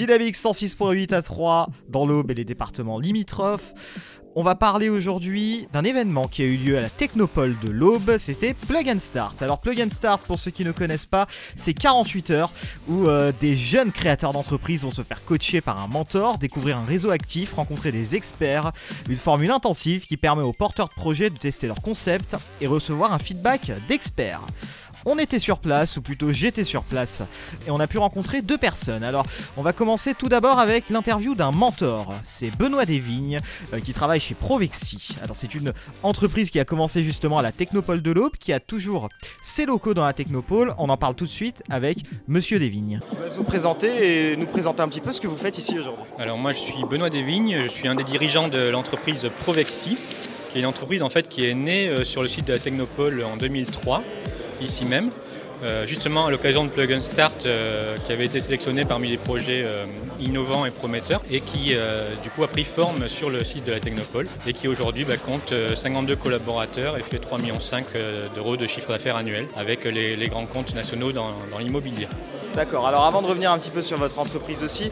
Dynamique 106.8 à 3 dans l'Aube et les départements limitrophes. On va parler aujourd'hui d'un événement qui a eu lieu à la Technopole de l'Aube, c'était Plug and Start. Alors Plug and Start, pour ceux qui ne connaissent pas, c'est 48 heures où euh, des jeunes créateurs d'entreprises vont se faire coacher par un mentor, découvrir un réseau actif, rencontrer des experts, une formule intensive qui permet aux porteurs de projets de tester leur concept et recevoir un feedback d'experts on était sur place, ou plutôt j'étais sur place, et on a pu rencontrer deux personnes. Alors, on va commencer tout d'abord avec l'interview d'un mentor. C'est Benoît Desvignes, euh, qui travaille chez Provexi. Alors, c'est une entreprise qui a commencé justement à la Technopole de l'Aube, qui a toujours ses locaux dans la Technopole. On en parle tout de suite avec Monsieur Desvignes. Je vais vous présenter et nous présenter un petit peu ce que vous faites ici aujourd'hui. Alors, moi, je suis Benoît Desvignes, je suis un des dirigeants de l'entreprise Provexi, qui est une entreprise en fait qui est née euh, sur le site de la Technopole en 2003 ici même. Euh, justement à l'occasion de Plug and Start euh, qui avait été sélectionné parmi les projets euh, innovants et prometteurs et qui du coup a pris forme sur le site de la Technopole et qui aujourd'hui bah, compte 52 collaborateurs et fait 3,5 millions d'euros de chiffre d'affaires annuel avec les, grands comptes nationaux dans, l'immobilier. D'accord, alors avant de revenir un petit peu sur votre entreprise aussi,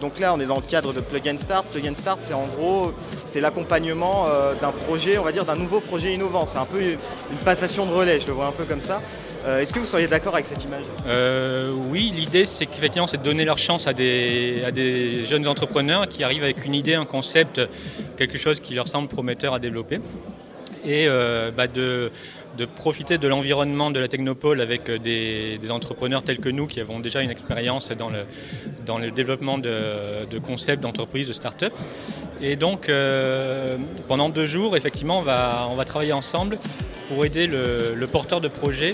donc là on est dans le cadre de Plug and Start. Plug and Start c'est en gros c'est l'accompagnement d'un projet, on va dire d'un nouveau projet innovant. C'est un peu une passation de relais, je le vois un peu comme ça. Est-ce que vous seriez d'accord avec cette image? Euh, Oui, l'idée c'est qu'effectivement c'est de donner leur chance à des, jeunes entrepreneurs qui arrivent avec une idée, un concept, quelque chose qui leur semble prometteur à développer. Et euh, bah, de, de, profiter de l'environnement de la technopole avec des, entrepreneurs tels que nous qui avons déjà une expérience dans le, développement de, concepts d'entreprise, de start-up. Et donc euh, pendant deux jours, effectivement, on va, travailler ensemble pour aider le, porteur de projet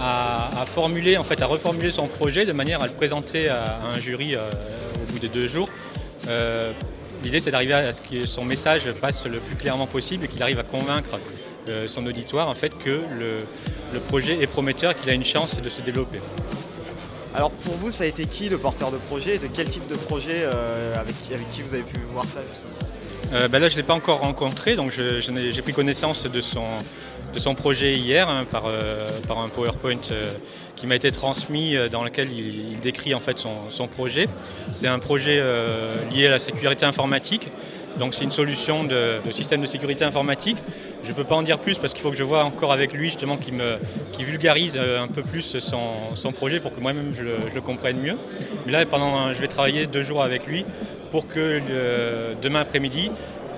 à, formuler, en fait, à reformuler son projet de manière à le présenter à, un jury euh, au bout de deux jours. Euh, l'idée, c'est d'arriver à ce que son message passe le plus clairement possible et qu'il arrive à convaincre euh, son auditoire en fait, que le, projet est prometteur, qu'il a une chance de se développer. Alors pour vous, ça a été qui le porteur de projet De quel type de projet avec, qui vous avez pu voir ça ben Là, je ne l'ai pas encore rencontré, donc j'ai pris connaissance de son, de son projet hier hein, par, euh, par, un PowerPoint euh, qui m'a été transmis euh, dans lequel il, décrit en fait son, projet. C'est un projet lié à la sécurité informatique. Donc c'est une solution de, système de sécurité informatique. Je ne peux pas en dire plus parce qu'il faut que je vois encore avec lui justement qui, me, vulgarise un peu plus son, projet pour que moi-même je, le, comprenne mieux. Mais là, pendant, je vais travailler deux jours avec lui pour que demain après-midi,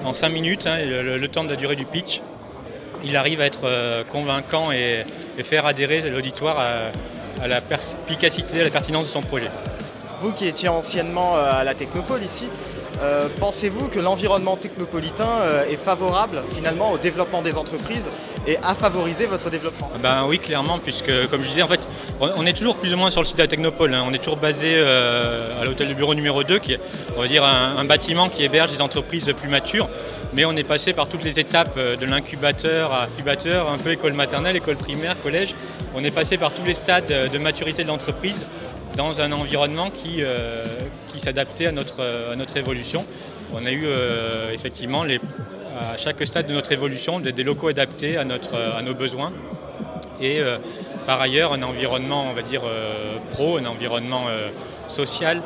en cinq minutes, hein, le, temps de la durée du pitch, il arrive à être euh, convaincant et, faire adhérer l'auditoire à, la perspicacité, à la pertinence de son projet. Vous qui étiez anciennement euh, à la Technopole ici, euh, pensez-vous que l'environnement technopolitain est favorable finalement au développement des entreprises et à favoriser votre développement? Ben Oui, clairement, puisque comme je disais, en fait, on est toujours plus ou moins sur le site de la Technopole. Hein. On est toujours basé à l'hôtel du bureau numéro 2, qui est un bâtiment qui héberge des entreprises plus matures mais on est passé par toutes les étapes euh, de l'incubateur à incubateur, un peu école maternelle, école primaire, collège. On est passé par tous les stades euh, de maturité de l'entreprise dans un environnement qui, euh, qui s'adaptait à notre, à notre évolution. On a eu effectivement les, à chaque stade de notre évolution des, locaux adaptés à, notre, à nos besoins et par ailleurs un environnement on va dire pro, un environnement social,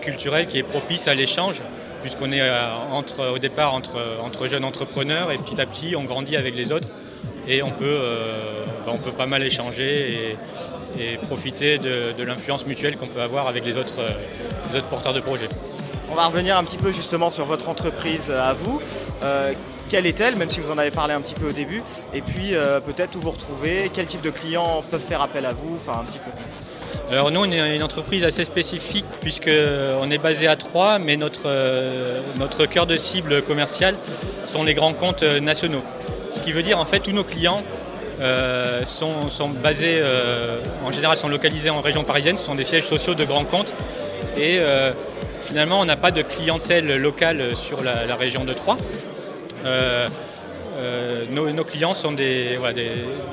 culturel qui est propice à l'échange puisqu'on est euh, entre, au départ entre, entre, jeunes entrepreneurs et petit à petit on grandit avec les autres et on peut, euh, bah, on peut pas mal échanger profiter de, l'influence mutuelle qu'on peut avoir avec les autres, euh, autres porteurs de projets. On va revenir un petit peu justement sur votre entreprise à vous. quelle est-elle, même si vous en avez parlé un petit peu au début? Et puis peut-être où vous retrouvez, quel type de clients peuvent faire appel à vous, enfin un petit peu. Alors nous, on est une entreprise assez spécifique puisqu'on est basé à Troyes, mais notre, euh, notre cœur de cible commercial sont les grands comptes nationaux. Ce qui veut dire en fait tous nos clients euh, sont, basés, euh, en général sont localisés en région parisienne, ce sont des sièges sociaux de grands comptes. Et finalement, on n'a pas de clientèle locale sur la, région de Troyes. Nos, clients sont des,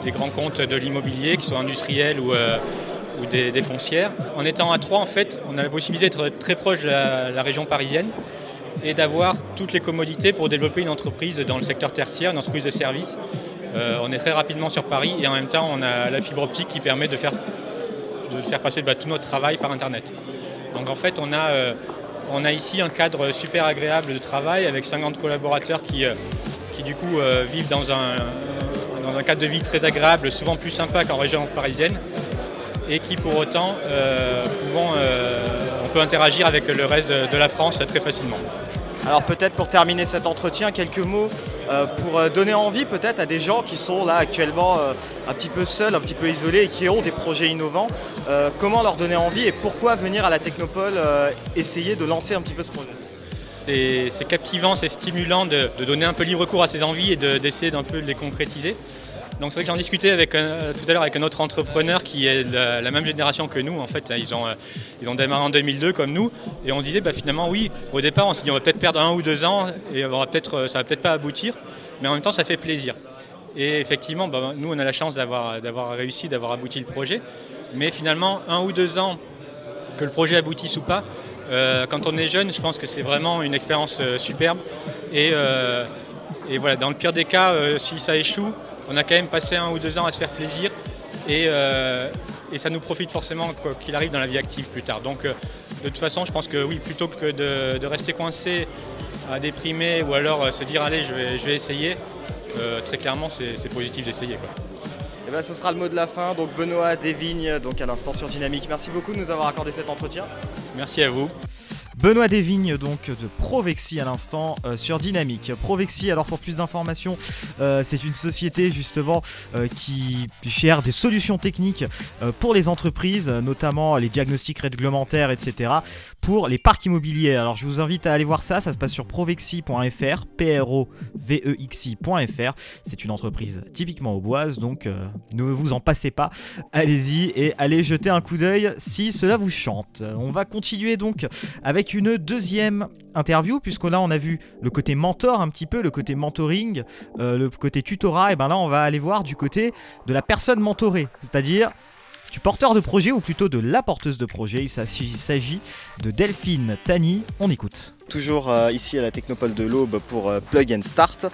grands comptes de l'immobilier, qui sont industriels ou des, foncières. En étant à Troyes, en fait, on a la possibilité d'être très proche de la, région parisienne et d'avoir toutes les commodités pour développer une entreprise dans le secteur tertiaire, une entreprise de service. Euh, on est très rapidement sur Paris et en même temps, on a la fibre optique qui permet de faire, passer bah, tout notre travail par Internet. Donc en fait, on a, a ici un cadre super agréable de travail avec 50 collaborateurs qui, qui du coup vivent dans un, dans cadre de vie très agréable, souvent plus sympa qu'en région parisienne, et qui pour autant, on peut interagir avec le reste de la France très facilement. Alors peut-être pour terminer cet entretien, quelques mots euh, pour euh, donner envie peut-être à des gens qui sont là actuellement euh, un petit peu seuls, un petit peu isolés et qui ont des projets innovants. comment leur donner envie et pourquoi venir à la Technopole essayer de lancer un petit peu ce projet? C'est captivant, c'est stimulant de, donner un peu libre cours à ses envies et d'essayer d'un peu de les concrétiser. Donc c'est vrai que j'en discutais euh, tout à l'heure avec un autre entrepreneur qui est de la, même génération que nous. En fait, ils ont, euh, ils ont démarré en 2002 comme nous. Et on disait bah, finalement, oui, au départ, on s'est dit on va peut-être perdre un ou deux ans et on va euh, ça va peut-être pas aboutir. Mais en même temps, ça fait plaisir. Et effectivement, bah, nous, on a la chance d'avoir, d'avoir réussi, d'avoir abouti le projet. Mais finalement, un ou deux ans, que le projet aboutisse ou pas, quand on est jeune, je pense que c'est vraiment une expérience superbe. Et, voilà, dans le pire des cas, si ça échoue, on a quand même passé un ou deux ans à se faire plaisir et, euh, ça nous profite forcément quoi qu'il arrive dans la vie active plus tard. Donc euh, de toute façon, je pense que oui, plutôt que de, rester coincé à déprimer ou alors euh, se dire allez, je vais, je vais essayer, très clairement, c'est positif d'essayer. Eh ben, ce sera le mot de la fin. Donc Benoît Desvignes, donc à l'instant sur Dynamique. Merci beaucoup de nous avoir accordé cet entretien. Merci à vous. Benoît Desvignes donc de Provexi à l'instant euh, sur Dynamique. Provexi, alors pour plus d'informations, euh, c'est une société justement euh, qui gère des solutions techniques pour les entreprises, notamment les diagnostics réglementaires, etc. pour les parcs immobiliers. Alors je vous invite à aller voir ça, ça se passe sur provexi.fr, p r o v e x i.fr. C'est une entreprise typiquement auboise, donc ne vous en passez pas. Allez-y et allez jeter un coup d'œil si cela vous chante. On va continuer donc avec une deuxième interview, puisque là on a vu le côté mentor un petit peu, le côté mentoring, euh, le côté tutorat, et ben là on va aller voir du côté de la personne mentorée, c'est-à-dire du porteur de projet ou plutôt de la porteuse de projet. Il s'agit de Delphine Tani. On écoute. Toujours euh, ici à la Technopole de l'Aube pour euh, Plug and Start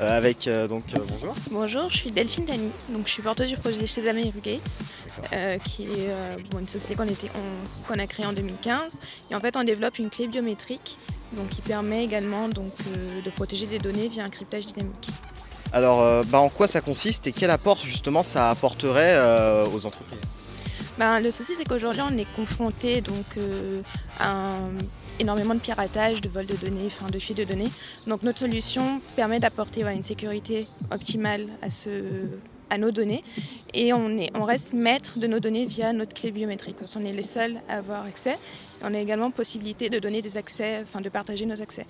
avec donc bonjour. Bonjour, je suis Delphine Tani. Donc je suis porteuse du projet chez Gates, qui est une société qu'on a créée en 2015. Et en fait, on développe une clé biométrique donc, qui permet également donc, de protéger des données via un cryptage dynamique. Alors, bah, en quoi ça consiste et quel apport justement ça apporterait aux entreprises? Ben, le souci, c'est qu'aujourd'hui, on est confronté donc, euh, à énormément de piratage, de vol de données, de fuite de données. Donc, notre solution permet d'apporter une sécurité optimale à, à nos données. Et on, est, on reste maître de nos données via notre clé biométrique, parce qu'on est les seuls à avoir accès. on a également possibilité de donner des accès, enfin, de partager nos accès.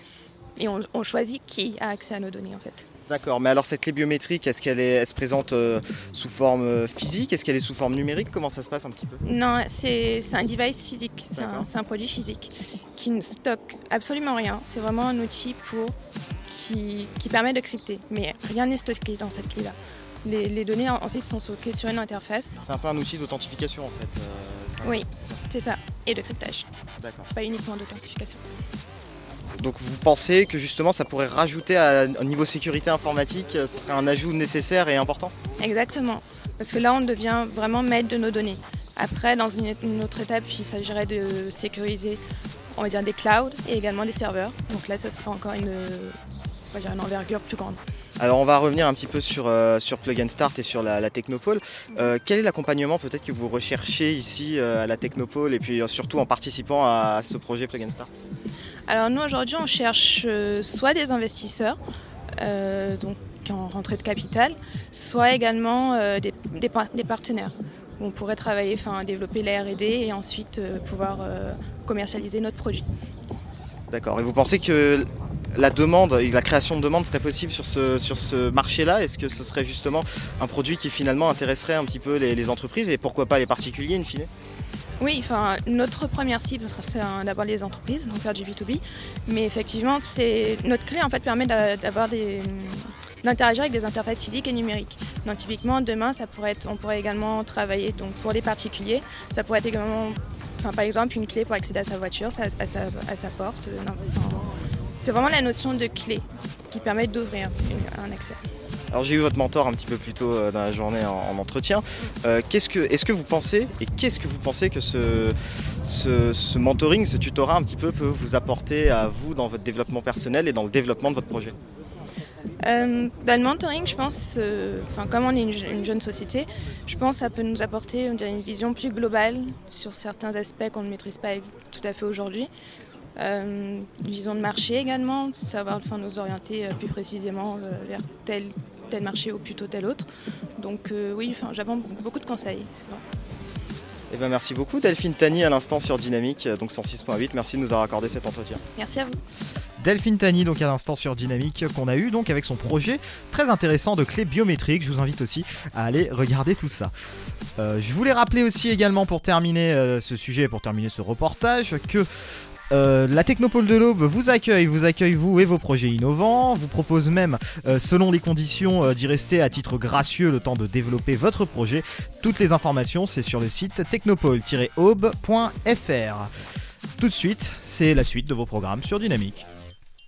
Et on, on choisit qui a accès à nos données, en fait. D'accord, mais alors cette clé biométrique, est-ce qu'elle se présente euh, sous forme euh, physique? Est-ce qu'elle est sous forme numérique? Comment ça se passe un petit peu? Non, c'est un device physique, c'est un, produit physique qui ne stocke absolument rien. C'est vraiment un outil pour, qui, permet de crypter, mais rien n'est stocké dans cette clé-là. Les, données ensuite sont stockées sur une interface. C'est un peu un outil d'authentification en fait. Euh, oui, c'est ça. Et de cryptage. D'accord. Pas uniquement d'authentification. Donc vous pensez que justement ça pourrait rajouter à, un niveau sécurité informatique, ce serait un ajout nécessaire et important? Exactement, parce que là on devient vraiment maître de nos données. Après, dans une, autre étape, il s'agirait de sécuriser on va dire des clouds et également des serveurs. Donc là, ça serait encore une, une envergure plus grande. Alors on va revenir un petit peu sur, euh, sur Plug and Start et sur la, Technopole. Euh, quel est l'accompagnement peut-être que vous recherchez ici euh, à la Technopole et puis surtout en participant à, ce projet Plug and Start? Alors nous aujourd'hui on cherche euh, soit des investisseurs, euh, donc en rentrée de capital, soit également euh, des, partenaires. on pourrait travailler, enfin développer la R&D et ensuite pouvoir commercialiser notre produit. D'accord. Et vous pensez que la demande, la création de demande serait possible sur ce, marché-là? Est-ce que ce serait justement un produit qui finalement intéresserait un petit peu les entreprises et pourquoi pas les particuliers in fine? Oui, enfin, notre première cible, c'est d'abord les entreprises, donc faire du B2B. Mais effectivement, c'est notre clé en fait permet d'avoir des d'interagir avec des interfaces physiques et numériques. Donc typiquement demain ça pourrait être, on pourrait également travailler donc pour les particuliers, ça pourrait être également enfin, par exemple une clé pour accéder à sa voiture, à, sa, porte. c'est vraiment la notion de clé qui permet d'ouvrir un accès. Alors j'ai eu votre mentor un petit peu plus tôt dans la journée en, entretien. qu'est-ce que, est-ce que vous pensez et qu'est-ce que vous pensez que ce, ce, mentoring, ce tutorat un petit peu peut vous apporter à vous dans votre développement personnel et dans le développement de votre projet? Euh, dans le mentoring, je pense, euh, comme on est une, jeune société, je pense que ça peut nous apporter une vision plus globale sur certains aspects qu'on ne maîtrise pas tout à fait aujourd'hui. Euh, une vision de marché également, savoir nous orienter plus précisément vers tel, tel marché ou plutôt tel autre. Donc oui, j'avance beaucoup de conseils. Eh ben, merci beaucoup Delphine Tani à l'instant sur Dynamique, donc 106.8. Merci de nous avoir accordé cet entretien. Merci à vous. Delphine Tani, donc à l'instant sur Dynamique, qu'on a eu donc avec son projet très intéressant de clés biométriques. Je vous invite aussi à aller regarder tout ça. Euh, je voulais rappeler aussi également pour terminer euh, ce sujet, pour terminer ce reportage, que euh, la Technopole de l'Aube vous accueille, vous accueille vous et vos projets innovants, vous propose même, selon les conditions, d'y rester à titre gracieux le temps de développer votre projet. Toutes les informations, c'est sur le site technopole-aube.fr. Tout de suite, c'est la suite de vos programmes sur Dynamique.